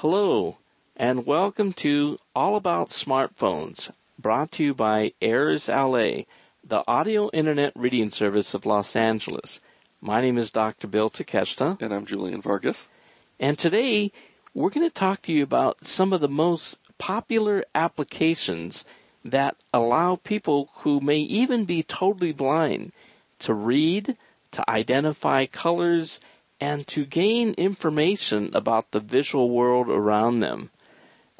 Hello, and welcome to All About Smartphones, brought to you by Airs LA, the audio internet reading service of Los Angeles. My name is Dr. Bill Takeshita. And I'm Julian Vargas. And today, we're going to talk to you about some of the most popular applications that allow people who may even be totally blind to read, to identify colors, and to gain information about the visual world around them.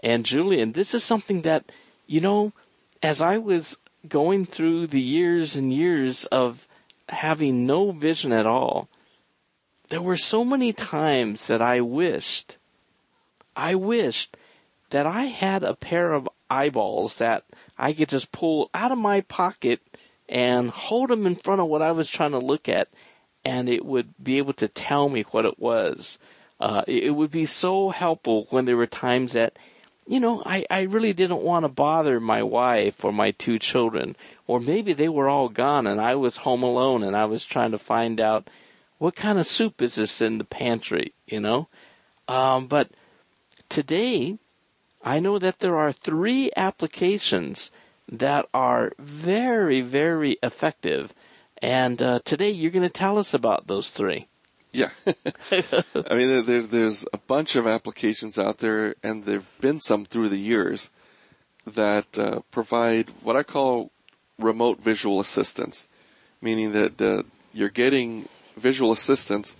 And Julian, this is something that, you know, as I was going through the years and years of having no vision at all, there were so many times that I wished, I wished that I had a pair of eyeballs that I could just pull out of my pocket and hold them in front of what I was trying to look at and it would be able to tell me what it was. Uh, it would be so helpful when there were times that, you know, I, I really didn't want to bother my wife or my two children, or maybe they were all gone and I was home alone and I was trying to find out what kind of soup is this in the pantry, you know? Um, but today, I know that there are three applications that are very, very effective and uh, today you're going to tell us about those three. Yeah. I mean, there's, there's a bunch of applications out there, and there have been some through the years that uh, provide what I call remote visual assistance, meaning that uh, you're getting visual assistance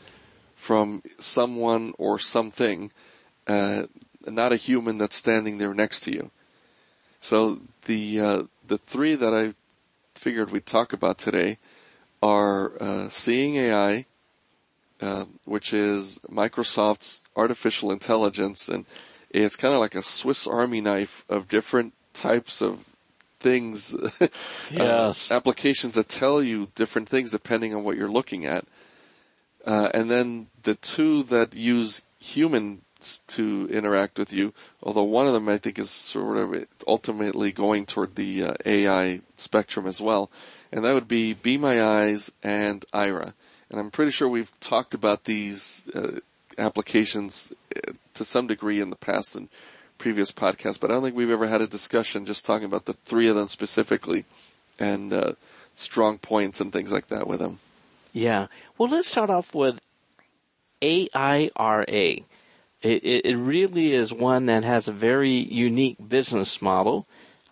from someone or something, uh, not a human that's standing there next to you. So the uh, the three that I figured we'd talk about today are uh, Seeing AI, uh, which is Microsoft's artificial intelligence, and it's kind of like a Swiss Army knife of different types of things, uh, yes. uh, applications that tell you different things depending on what you're looking at. Uh, and then the two that use humans to interact with you, although one of them I think is sort of ultimately going toward the uh, AI spectrum as well and that would be Be My Eyes and Aira. And I'm pretty sure we've talked about these uh, applications uh, to some degree in the past and previous podcasts, but I don't think we've ever had a discussion just talking about the three of them specifically and uh, strong points and things like that with them. Yeah. Well, let's start off with AIRA. It, it really is one that has a very unique business model.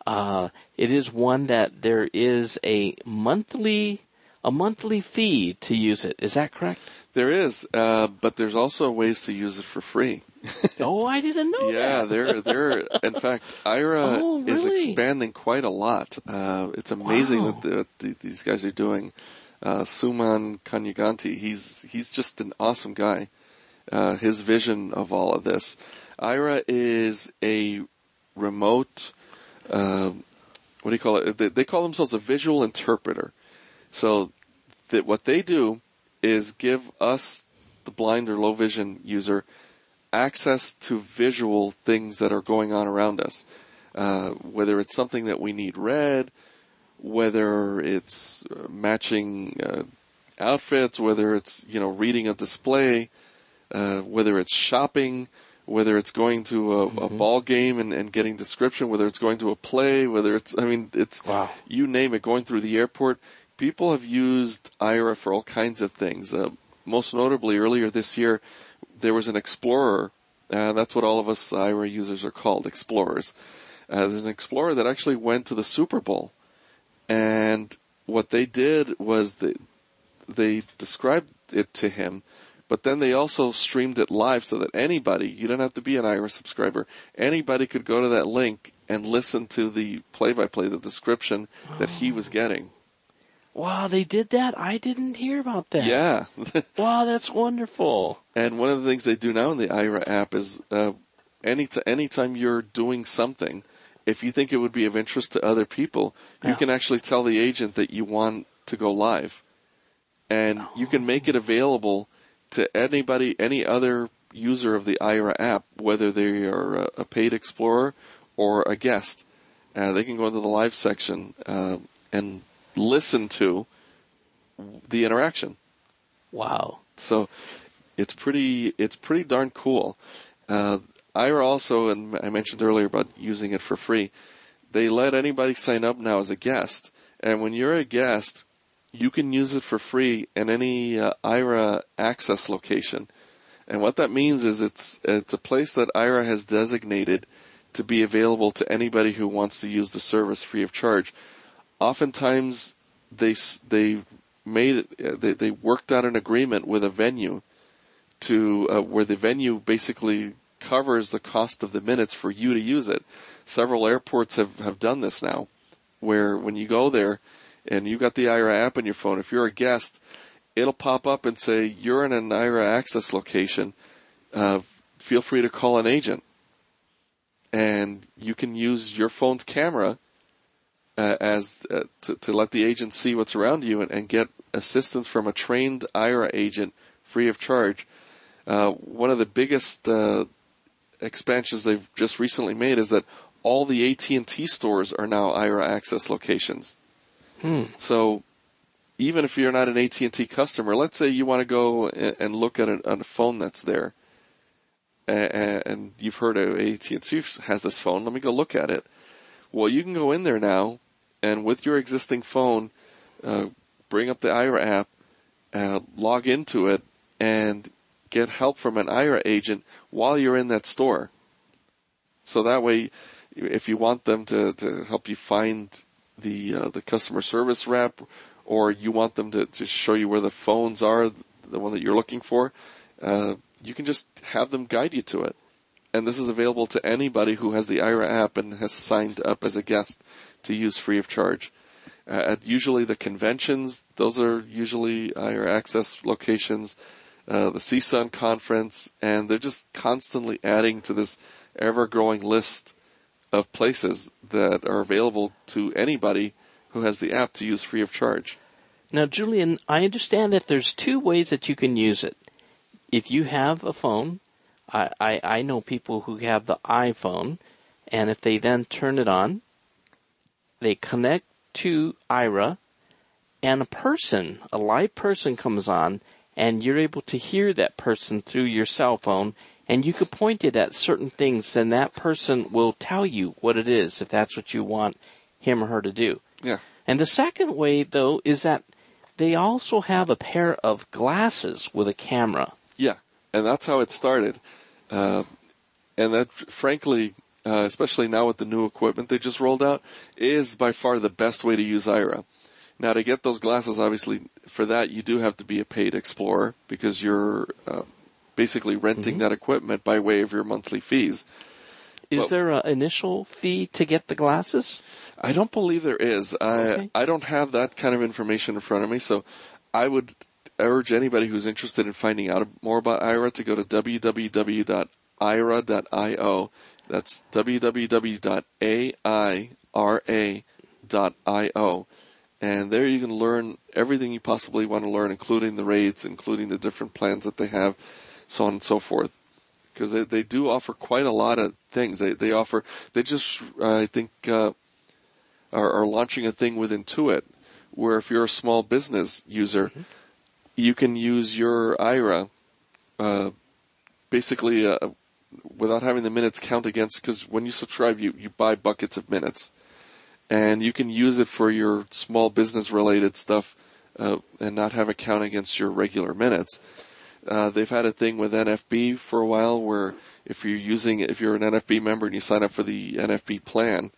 Uh, it is one that there is a monthly a monthly fee to use it. Is that correct? There is, uh, but there's also ways to use it for free. oh, I didn't know yeah, they're in fact Aira oh, really? is expanding quite a lot. Uh, it's amazing wow. what, the, what the, these guys are doing. Uh, Suman Kanuganti, he's he's just an awesome guy. Uh, his vision of all of this. Aira is a remote uh, what do you call it? They, they call themselves a visual interpreter. So that what they do is give us, the blind or low vision user, access to visual things that are going on around us. Uh, whether it's something that we need read, whether it's uh, matching uh, outfits, whether it's you know reading a display, uh, whether it's shopping, whether it's going to a, mm-hmm. a ball game and, and, getting description, whether it's going to a play, whether it's, I mean, it's, wow. you name it, going through the airport. People have used Aira for all kinds of things. Uh, most notably, earlier this year, there was an Explorer. Uh, that's what all of us Aira users are called, Explorers. Uh, there's an Explorer that actually went to the Super Bowl. And what they did was they, they described it to him but then they also streamed it live so that anybody, you don't have to be an Aira subscriber, anybody could go to that link and listen to the play-by-play, the description that he was getting. Wow, they did that? I didn't hear about that. Yeah. wow, that's wonderful. And one of the things they do now in the Aira app is uh, any t- anytime you're doing something, if you think it would be of interest to other people, you yeah. can actually tell the agent that you want to go live. And oh. you can make it available to anybody, any other user of the Aira app, whether they are a paid explorer or a guest. Uh, they can go into the live section uh, and listen to the interaction. Wow! So it's pretty it's pretty darn cool. Uh, Aira also, and I mentioned earlier about using it for free. They let anybody sign up now as a guest, and when you're a guest, you can use it for free in any uh, Aira access location. And what that means is it's it's a place that Aira has designated to be available to anybody who wants to use the service free of charge. Oftentimes, they they made it, uh, they they worked out an agreement with a venue to uh, where the venue basically covers the cost of the minutes for you to use it. Several airports have have done this now, where when you go there and you've got the Aira app on your phone, if you're a guest, it'll pop up and say you're in an Aira access location. Uh, feel free to call an agent, and you can use your phone's camera uh, as uh, to, to let the agent see what's around you and, and, get assistance from a trained Aira agent free of charge. Uh, one of the biggest uh, expansions they've just recently made is that all the AT&T stores are now Aira access locations. Hmm. So even if you're not an AT&T customer, let's say you want to go and look at a, a phone that's there, and you've heard of AT&T has this phone. Let me go look at it. Well, you can go in there now, and with your existing phone, uh, bring up the Aira app, uh, log into it, and get help from an Aira agent while you're in that store. So that way, if you want them to, to help you find the uh, the customer service rep, or you want them to, to show you where the phones are, the one that you're looking for, uh, you can just have them guide you to it. And this is available to anybody who has the Aira app and has signed up as a guest to use free of charge. Uh, at usually the conventions, those are usually Aira access locations, uh, the CSUN conference, and they're just constantly adding to this ever growing list of places that are available to anybody who has the app to use free of charge. Now, Julian, I understand that there's two ways that you can use it. If you have a phone, I, I, I know people who have the iPhone, and if they then turn it on, they connect to Aira, and a person, a live person comes on, and you're able to hear that person through your cell phone, and you could point it at certain things, and that person will tell you what it is if that's what you want him or her to do. Yeah. And the second way, though, is that they also have a pair of glasses with a camera. Yeah, and that's how it started. Uh, and that, frankly, uh, especially now with the new equipment they just rolled out, is by far the best way to use Aira. Now, to get those glasses, obviously, for that you do have to be a paid explorer because you're uh, basically renting mm-hmm. that equipment by way of your monthly fees. Is but, there an initial fee to get the glasses? I don't believe there is. Okay. I I don't have that kind of information in front of me, so I would urge anybody who's interested in finding out more about Aira to go to www.aira.io. That's www.aira.io. And there you can learn everything you possibly want to learn, including the rates, including the different plans that they have, so on and so forth. Because they, they do offer quite a lot of things. They they offer they just uh, I think uh, are, are, launching a thing with Intuit where if you're a small business user, mm-hmm. you can use your Aira, uh, basically uh, without having the minutes count against. Because when you subscribe, you you buy buckets of minutes and you can use it for your small business related stuff uh, and not have it count against your regular minutes. Uh, they've had a thing with NFB for a while where if you're using if you're an NFB member and you sign up for the NFB plan,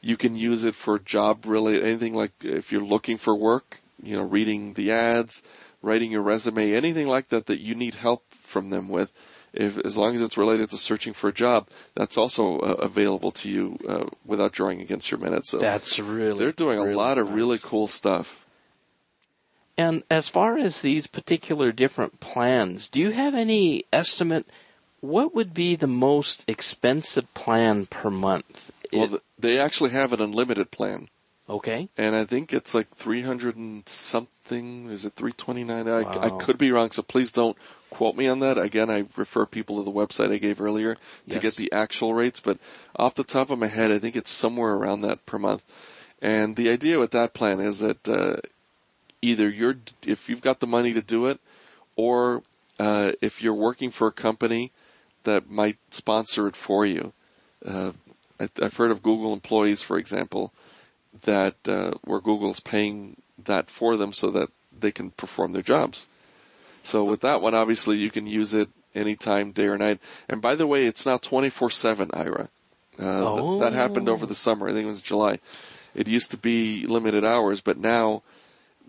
you can use it for job related anything like if you're looking for work, you know, reading the ads, writing your resume, anything like that that you need help from them with if as long as it's related to searching for a job, that's also uh, available to you uh, without drawing against your minutes. So that's really they're doing really a lot nice. of really cool stuff. And as far as these particular different plans, do you have any estimate? What would be the most expensive plan per month? Well, it, they actually have an unlimited plan. Okay. And I think it's like 300 and something. Is it 329? Wow. I, I could be wrong, so please don't quote me on that. Again, I refer people to the website I gave earlier to yes. get the actual rates, but off the top of my head, I think it's somewhere around that per month. And the idea with that plan is that uh, either you're, if you've got the money to do it, or uh, if you're working for a company that might sponsor it for you. Uh, I, I've heard of Google employees, for example, that uh, where Google's paying that for them so that they can perform their jobs. So with that one, obviously you can use it anytime, day or night. And by the way, it's now 24/7, Aira. Uh, Oh. that, that happened over the summer. I think it was July. It used to be limited hours, but now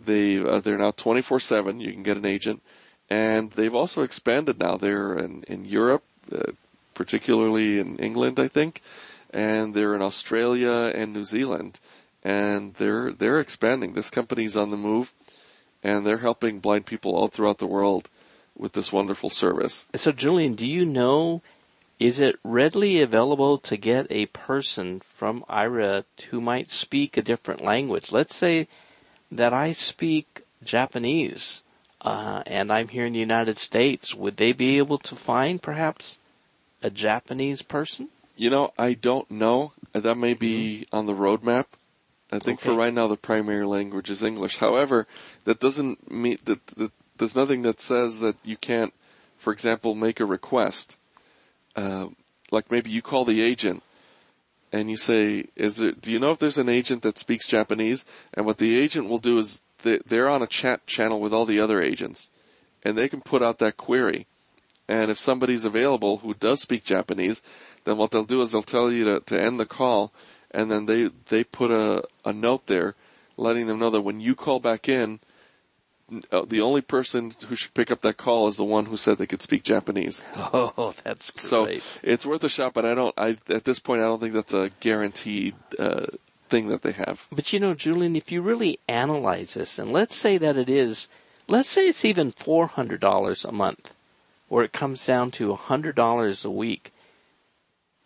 they uh, they're now 24/7. You can get an agent, and they've also expanded now. They're in in Europe, uh, particularly in England, I think, and they're in Australia and New Zealand, and they're they're expanding. This company's on the move, and they're helping blind people all throughout the world with this wonderful service. So, Julian, do you know, is it readily available to get a person from Aira who might speak a different language? Let's say that I speak Japanese uh, and I'm here in the United States. Would they be able to find perhaps a Japanese person? You know, I don't know. That may be on the roadmap. I think for right now the primary language is English. However, that doesn't mean that, that there's nothing that says that you can't, for example, make a request. Uh, like maybe you call the agent and you say, "Is there? Do you know if there's an agent that speaks Japanese?" And what the agent will do is they, they're on a chat channel with all the other agents, and they can put out that query. And if somebody's available who does speak Japanese, then what they'll do is they'll tell you to, to end the call, and then they they put a a note there, letting them know that when you call back in, uh, the only person who should pick up that call is the one who said they could speak Japanese. Oh, that's great. So it's worth a shot, but I don't. I at this point I don't think that's a guaranteed uh, thing that they have. But you know, Julian, if you really analyze this, and let's say that it is, let's say it's even $400 a month, or it comes down to $100 a week,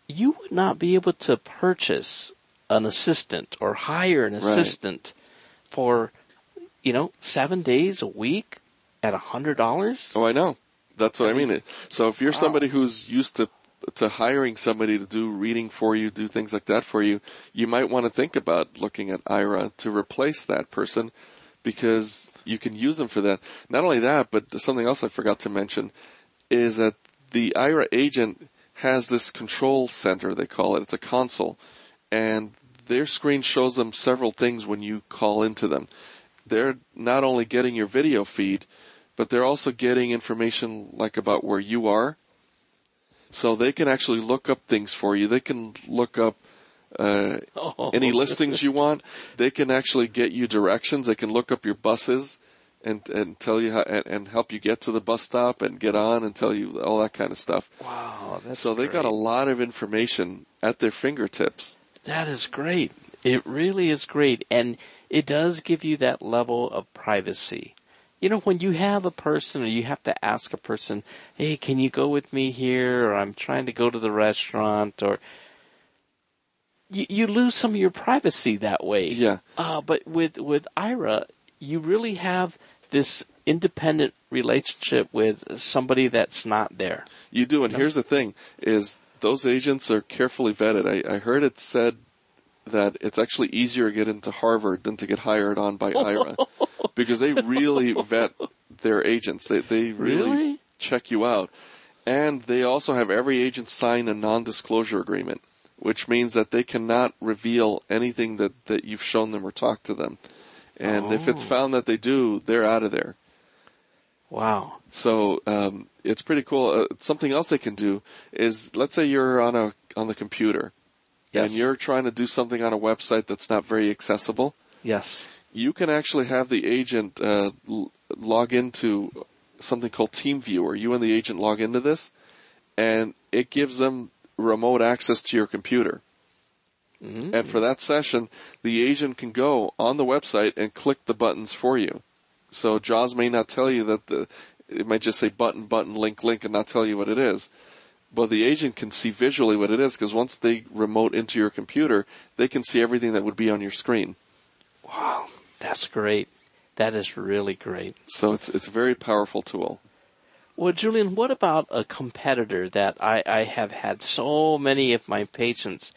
you would not be able to purchase an assistant or hire an Right. assistant for, you know, seven days a week at a $100? Oh, I know. That's what I I mean. It- So if you're Wow. somebody who's used to to hiring somebody to do reading for you, do things like that for you, you might want to think about looking at Aira to replace that person because you can use them for that. Not only that, but something else I forgot to mention is that the Aira agent has this control center, they call it. It's a console. And their screen shows them several things when you call into them. They're not only getting your video feed, but they're also getting information like about where you are. So they can actually look up things for you. They can look up uh, Oh. any listings you want. They can actually get you directions. They can look up your buses and and tell you how and, and help you get to the bus stop and get on and tell you all that kind of stuff. Wow, that's so they got a lot of information at their fingertips. That is great. It really is great. And it does give you that level of privacy. You know, when you have a person or you have to ask a person, hey, can you go with me here? Or I'm trying to go to the restaurant or you, you lose some of your privacy that way. Yeah. Uh, but with, with Aira, you really have this independent relationship with somebody that's not there. You do, and here's the thing: is those agents are carefully vetted. I, I heard it said that it's actually easier to get into Harvard than to get hired on by Aira because they really vet their agents. They they really, Really? check you out, and they also have every agent sign a non-disclosure agreement, which means that they cannot reveal anything that that you've shown them or talked to them. And if it's Oh. found that they do, they're out of there. Wow. So um, it's pretty cool. Uh, something else they can do is, let's say you're on a on the computer, Yes. and you're trying to do something on a website that's not very accessible. Yes. You can actually have the agent uh, l- log into something called TeamViewer. You and the agent log into this, and it gives them remote access to your computer. Mhm. And for that session, the agent can go on the website and click the buttons for you. So JAWS may not tell you that the, it might just say button, button, link, link, and not tell you what it is. But the agent can see visually what it is because once they remote into your computer, they can see everything that would be on your screen. Wow. That's great. That is really great. So it's it's a very powerful tool. Well, Julian, what about a competitor that I, I have had so many of my patients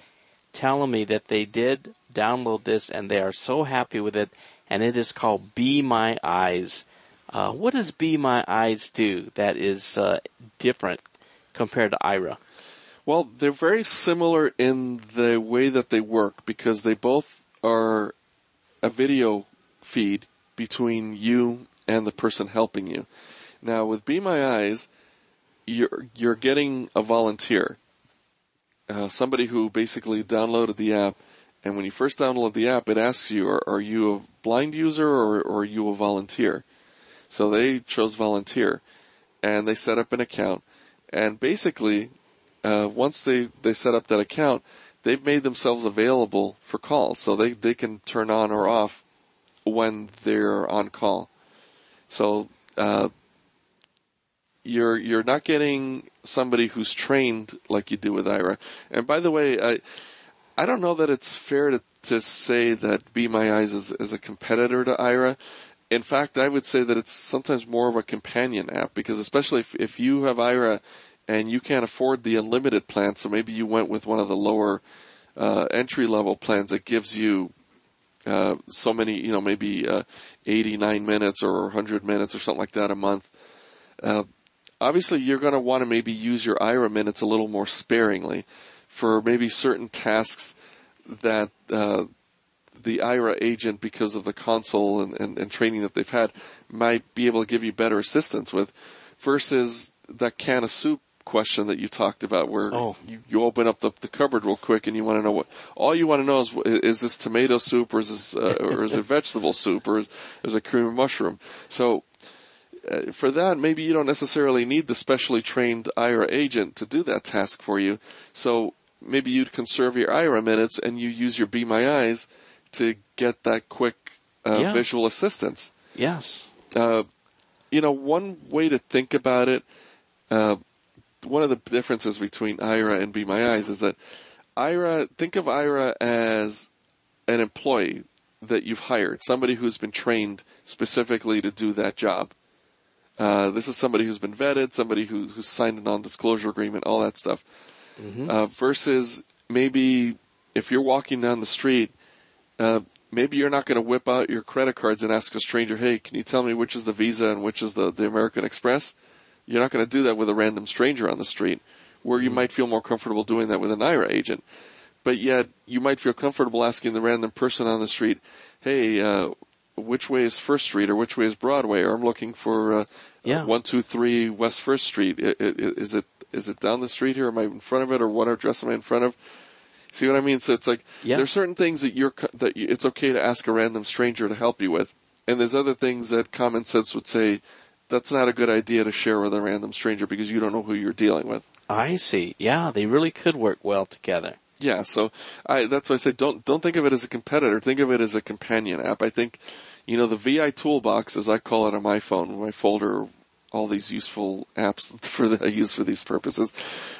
telling me that they did download this and they are so happy with it, and it is called Be My Eyes. Uh, what does Be My Eyes do that is uh, different compared to Aira? Well, they're very similar in the way that they work because they both are a video feed between you and the person helping you. Now, with Be My Eyes, you're you're getting a volunteer, uh, somebody who basically downloaded the app, and when you first download the app, it asks you, are, are you a blind user or, or are you a volunteer? So they chose volunteer, and they set up an account, and basically, uh, once they they set up that account, they've made themselves available for calls, so they they can turn on or off when they're on call. So uh, you're you're not getting somebody who's trained like you do with Aira. And by the way, I I don't know that it's fair to to say that Be My Eyes is, is a competitor to Aira. In fact, I would say that it's sometimes more of a companion app because especially if, if you have Aira and you can't afford the unlimited plan, so maybe you went with one of the lower uh, entry level plans that gives you uh, so many, you know, maybe uh, 89 minutes or 100 minutes or something like that a month. Uh, obviously, you're going to want to maybe use your Aira minutes a little more sparingly for maybe certain tasks that uh, the Aira agent, because of the console and, and, and training that they've had, might be able to give you better assistance with, versus that can of soup question that you talked about where Oh. you, you open up the, the cupboard real quick and you want to know what all you want to know is is this tomato soup or is this uh, or is it vegetable soup or is, is it cream of mushroom so uh, for that maybe you don't necessarily need the specially trained Aira agent to do that task for you so maybe you'd conserve your Aira minutes and you use your Be My Eyes to get that quick uh, Yeah. visual assistance Yes. uh, you know, one way to think about it, uh, one of the differences between Aira and Be My Eyes is that Aira, think of Aira as an employee that you've hired, somebody who's been trained specifically to do that job. Uh, this is somebody who's been vetted, somebody who, who's signed a non-disclosure agreement, all that stuff. Mhm. Uh, versus maybe if you're walking down the street, uh, maybe you're not going to whip out your credit cards and ask a stranger, "Hey, can you tell me which is the Visa and which is the the American Express?" You're not going to do that with a random stranger on the street, where you might feel more comfortable doing that with an Aira agent. But yet, you might feel comfortable asking the random person on the street, "Hey, uh, which way is First Street or which way is Broadway?" Or I'm looking for uh, Yeah. one two three West First Street. I- I- I- Is it is it down the street here? Am I in front of it, or what address am I in front of? See what I mean? So it's like Yeah. there's certain things that you're that you, it's okay to ask a random stranger to help you with, and there's other things that common sense would say that's not a good idea to share with a random stranger because you don't know who you're dealing with. I see. Yeah, they really could work well together. Yeah, so I that's why I say don't don't think of it as a competitor. Think of it as a companion app. I think, you know, the VI toolbox, as I call it on my phone, my folder, all these useful apps for that I use for these purposes.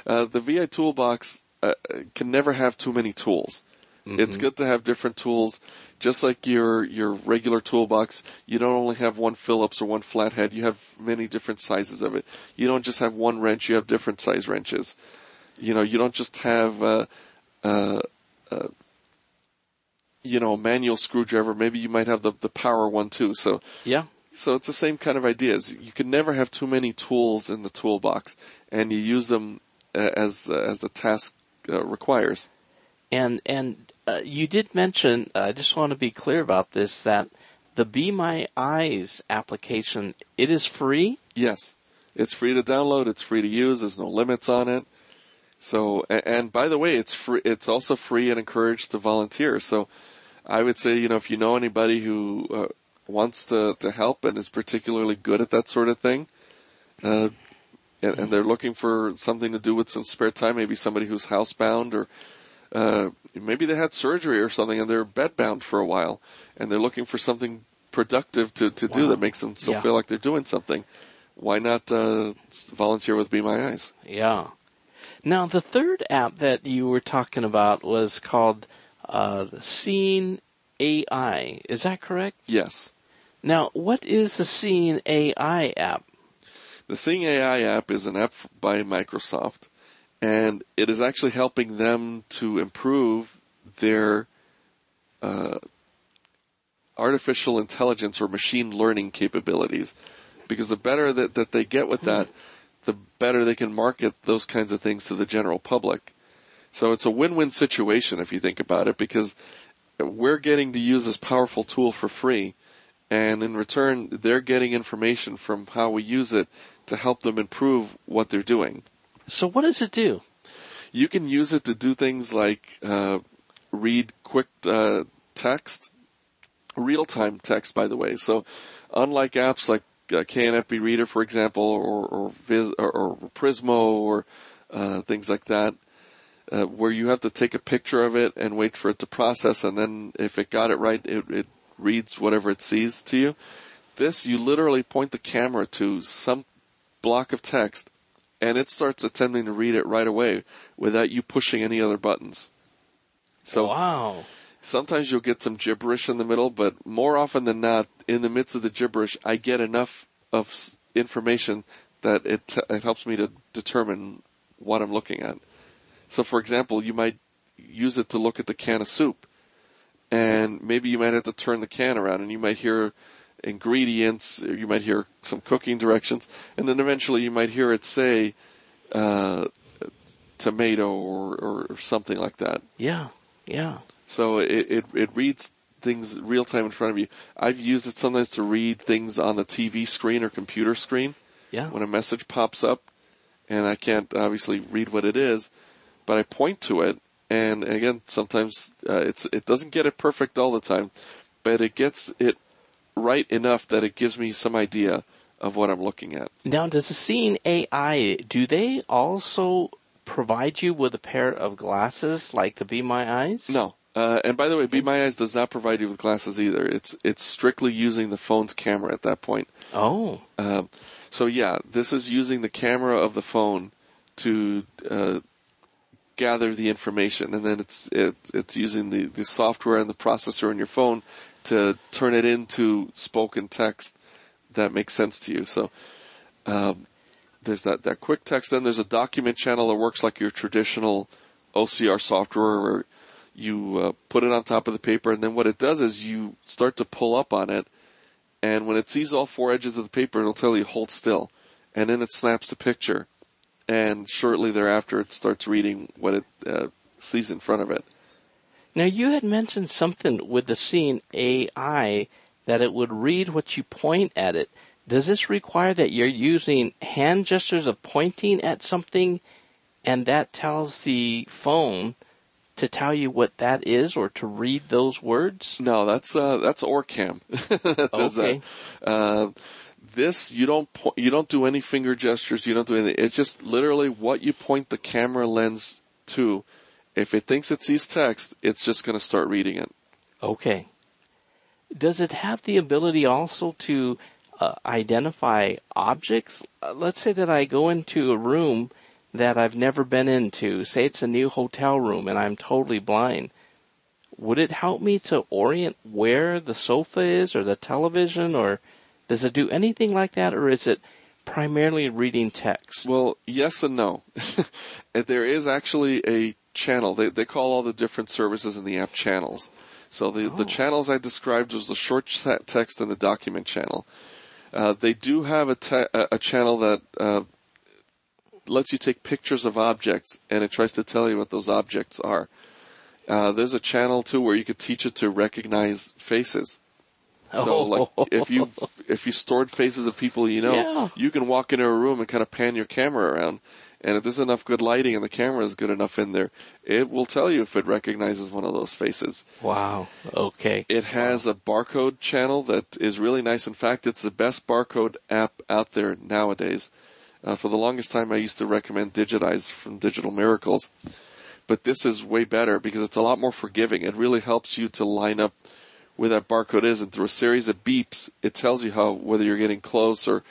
Uh, the VI toolbox uh, can never have too many tools. It's good to have different tools, just like your your regular toolbox. You don't only have one Phillips or one flathead. You have many different sizes of it. You don't just have one wrench. You have different size wrenches. You know, you don't just have. Uh, uh, uh, you know, a manual screwdriver. Maybe you might have the the power one too. So Yeah. so it's the same kind of ideas. You can never have too many tools in the toolbox, and you use them uh, as uh, as the task uh, requires. And and uh, you did mention. uh, I just want to be clear about this that the Be My Eyes application it is free. Yes, it's free to download. It's free to use. There's no limits on it. So, a- and by the way, it's free. It's also free and encouraged to volunteer. So, I would say, you know, if you know anybody who uh, wants to to help and is particularly good at that sort of thing, uh, and, and they're looking for something to do with some spare time, maybe somebody who's housebound or uh, maybe they had surgery or something and they're bedbound for a while, and they're looking for something productive to to do that makes them still Yeah. feel like they're doing something. Why not uh, volunteer with Be My Eyes? Yeah. Now the third app that you were talking about was called uh, Seeing AI. Is that correct? Yes. Now, what is the Seeing AI app? The Seeing AI app is an app by Microsoft, and it is actually helping them to improve their uh, artificial intelligence or machine learning capabilities. Because the better that, that they get with that, the better they can market those kinds of things to the general public. So it's a win-win situation if you think about it because we're getting to use this powerful tool for free and in return they're getting information from how we use it to help them improve what they're doing. So what does it do? You can use it to do things like uh, read quick uh, text, real-time text, by the way. So unlike apps like uh, KNFB Reader, for example, or or, Viz, or, or Prizmo, or uh, things like that, uh, where you have to take a picture of it and wait for it to process, and then if it got it right, it, it reads whatever it sees to you. This, you literally point the camera to some block of text, and it starts attempting to read it right away without you pushing any other buttons. So wow. Sometimes you'll get some gibberish in the middle, but more often than not, in the midst of the gibberish, I get enough of information that it, t- it helps me to determine what I'm looking at. So, for example, you might use it to look at the can of soup, and maybe you might have to turn the can around, and you might hear ingredients, you might hear some cooking directions, and then eventually you might hear it say uh, tomato or, or something like that. Yeah, yeah. So it, it, it reads things real time in front of you. I've used it sometimes to read things on the TV screen or computer screen. Yeah. When a message pops up, and I can't obviously read what it is, but I point to it, and again, sometimes uh, it's it doesn't get it perfect all the time, but it gets it right enough that it gives me some idea of what I'm looking at. Now, does the Seeing AI do they also provide you with a pair of glasses like the Be My Eyes? No, uh, and by the way, Be My Eyes does not provide you with glasses either. It's it's strictly using the phone's camera at that point. Oh. Um, so yeah, this is using the camera of the phone to uh, gather the information, and then it's it, it's using the, the software and the processor in your phone to turn it into spoken text that makes sense to you. So um, there's that that quick text. Then there's a document channel that works like your traditional OCR software, where you uh, put it on top of the paper, and then what it does is you start to pull up on it, and when it sees all four edges of the paper, it'll tell you hold still, and then it snaps the picture, and shortly thereafter it starts reading what it uh, sees in front of it. Now you had mentioned something with the Seeing AI that it would read what you point at it. Does this require that you're using hand gestures of pointing at something and that tells the phone to tell you what that is or to read those words? No, that's uh, that's Orcam. that does okay. That. Uh, this you don't po- you don't do any finger gestures. You don't do anything. It's just literally what you point the camera lens to. If it thinks it sees text, it's just going to start reading it. Okay. Does it have the ability also to uh, identify objects? Uh, let's say that I go into a room that I've never been into. Say it's a new hotel room and I'm totally blind. Would it help me to orient where the sofa is or the television or does it do anything like that or is it primarily reading text? Well, yes and no. there is actually a channel. They, they call all the different services in the app channels. So the, Oh. the channels I described was the short te- text and the document channel. Uh, they do have a, te- a a channel that uh, lets you take pictures of objects, and it tries to tell you what those objects are. Uh, there's a channel too where you could teach it to recognize faces. So, like, if you if you stored faces of people you know, Yeah. you can walk into a room and kind of pan your camera around, and if there's enough good lighting and the camera is good enough in there, it will tell you if it recognizes one of those faces. Wow. Okay. It has a barcode channel that is really nice. In fact, it's the best barcode app out there nowadays. Uh, for the longest time, I used to recommend Digit-Eyes from Digital Miracles, but this is way better because it's a lot more forgiving. It really helps you to line up where that barcode is, and through a series of beeps, it tells you how whether you're getting close or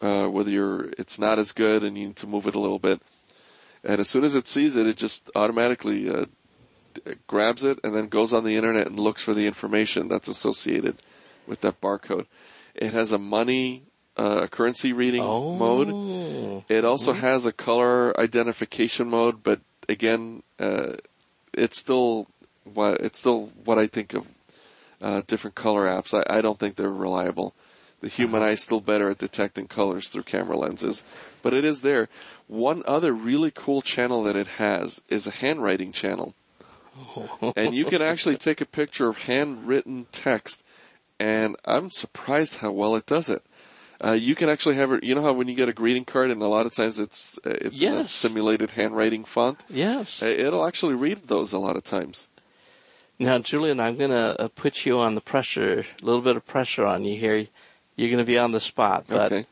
uh, whether you're it's not as good, and you need to move it a little bit. And as soon as it sees it, it just automatically uh, grabs it and then goes on the internet and looks for the information that's associated with that barcode. It has a money, uh, a currency reading Oh. mode. It also has a color identification mode, but again, uh, it's still what it's still what I think of uh, different color apps. I, I don't think they're reliable. The human eye is still better at detecting colors through camera lenses, but it is there. One other really cool channel that it has is a handwriting channel. and you can actually take a picture of handwritten text, and I'm surprised how well it does it. Uh, you can actually have it. You know how when you get a greeting card, and a lot of times it's uh, it's in a simulated handwriting font. Yes. Uh, It'll actually read those a lot of times. Now, Julian, I'm going to uh, put you on the pressure, a little bit of pressure on you here. You're going to be on the spot. But Okay.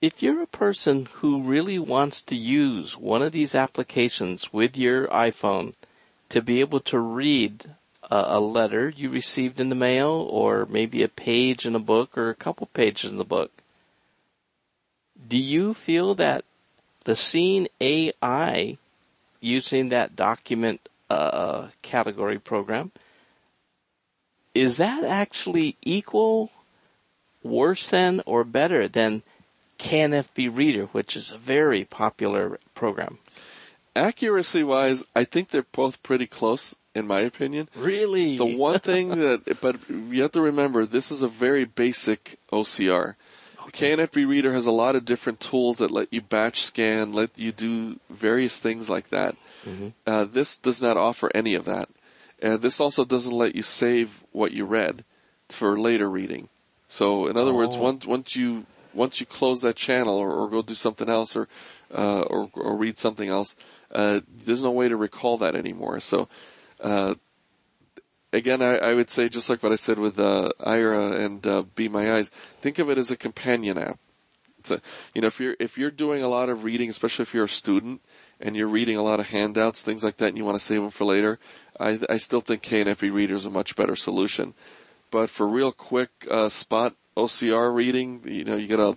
if you're a person who really wants to use one of these applications with your iPhone to be able to read a, a letter you received in the mail or maybe a page in a book or a couple pages in the book, do you feel that the Seeing AI using that document uh, category program is that actually equal, worse than, or better than KNFB Reader, which is a very popular program? Accuracy wise, I think they're both pretty close, in my opinion. Really? The one thing that, but you have to remember, this is a very basic OCR. KNFB Reader has a lot of different tools that let you batch scan, let you do various things like that. Mhm. Uh, this does not offer any of that. And this also doesn't let you save what you read for later reading. So, in other words, Oh. once once you once you close that channel or, or go do something else or uh, or, or read something else, uh, there's no way to recall that anymore. So, uh, again, I, I would say just like what I said with uh, Aira and uh, Be My Eyes, think of it as a companion app. It's a, you know, if you're if you're doing a lot of reading, especially if you're a student and you're reading a lot of handouts, things like that, and you want to save them for later, I I still think KNFB Reader is a much better solution. But for real quick uh, spot OCR reading, you know, you get a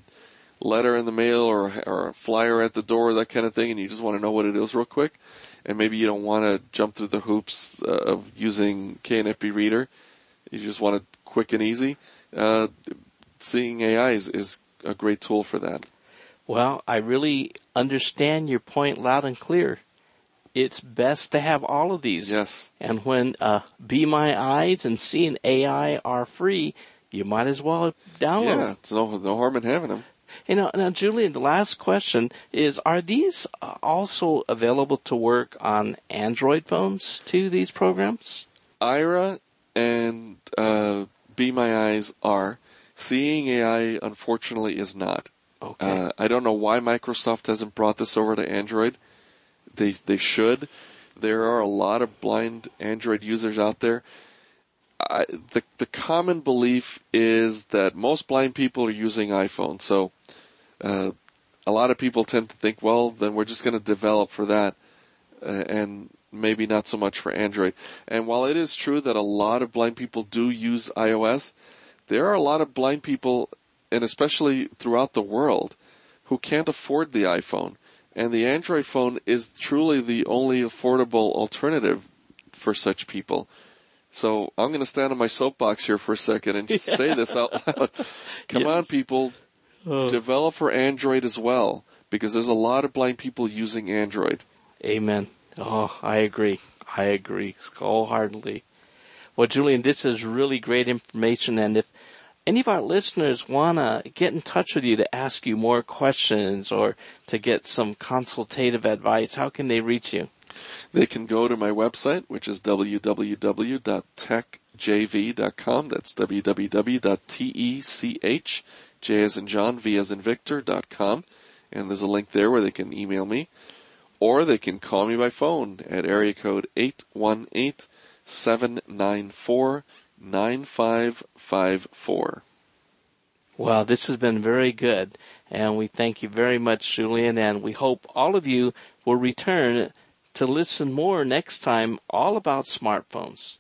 letter in the mail or or a flyer at the door, that kind of thing, and you just want to know what it is real quick, and maybe you don't want to jump through the hoops uh, of using KNFB Reader. You just want it quick and easy. Uh, seeing AI is, is a great tool for that. Well, I really understand your point loud and clear. It's best to have all of these. Yes. And when uh, Be My Eyes and Seeing AI are free, you might as well download. Yeah, it's no, no harm in having them. You know, now Julian, the last question is: Are these uh, also available to work on Android phones too? These programs? Aira and uh, Be My Eyes are. Seeing AI, unfortunately, is not. Okay. Uh, I don't know why Microsoft hasn't brought this over to Android. They they should. There are a lot of blind Android users out there. I, the the common belief is that most blind people are using iPhone. So uh, a lot of people tend to think, well, then we're just going to develop for that, uh, and maybe not so much for Android. And while it is true that a lot of blind people do use iOS, there are a lot of blind people, and especially throughout the world, who can't afford the iPhone. And the Android phone is truly the only affordable alternative for such people. So I'm going to stand on my soapbox here for a second and just say this out loud. Come on, people, Oh, develop for Android as well, because there's a lot of blind people using Android. amen. Oh, I agree. I agree wholeheartedly. Well, Julian, this is really great information, and if any of our listeners want to get in touch with you to ask you more questions or to get some consultative advice, how can they reach you? They can go to my website, which is www.techjv.com. That's www.techj as in John, V as in Victor.com. And there's a link there where they can email me. Or they can call me by phone at area code 818-794-9554. Well, this has been very good, and we thank you very much, Julian, and we hope all of you will return to listen more next time all about smartphones.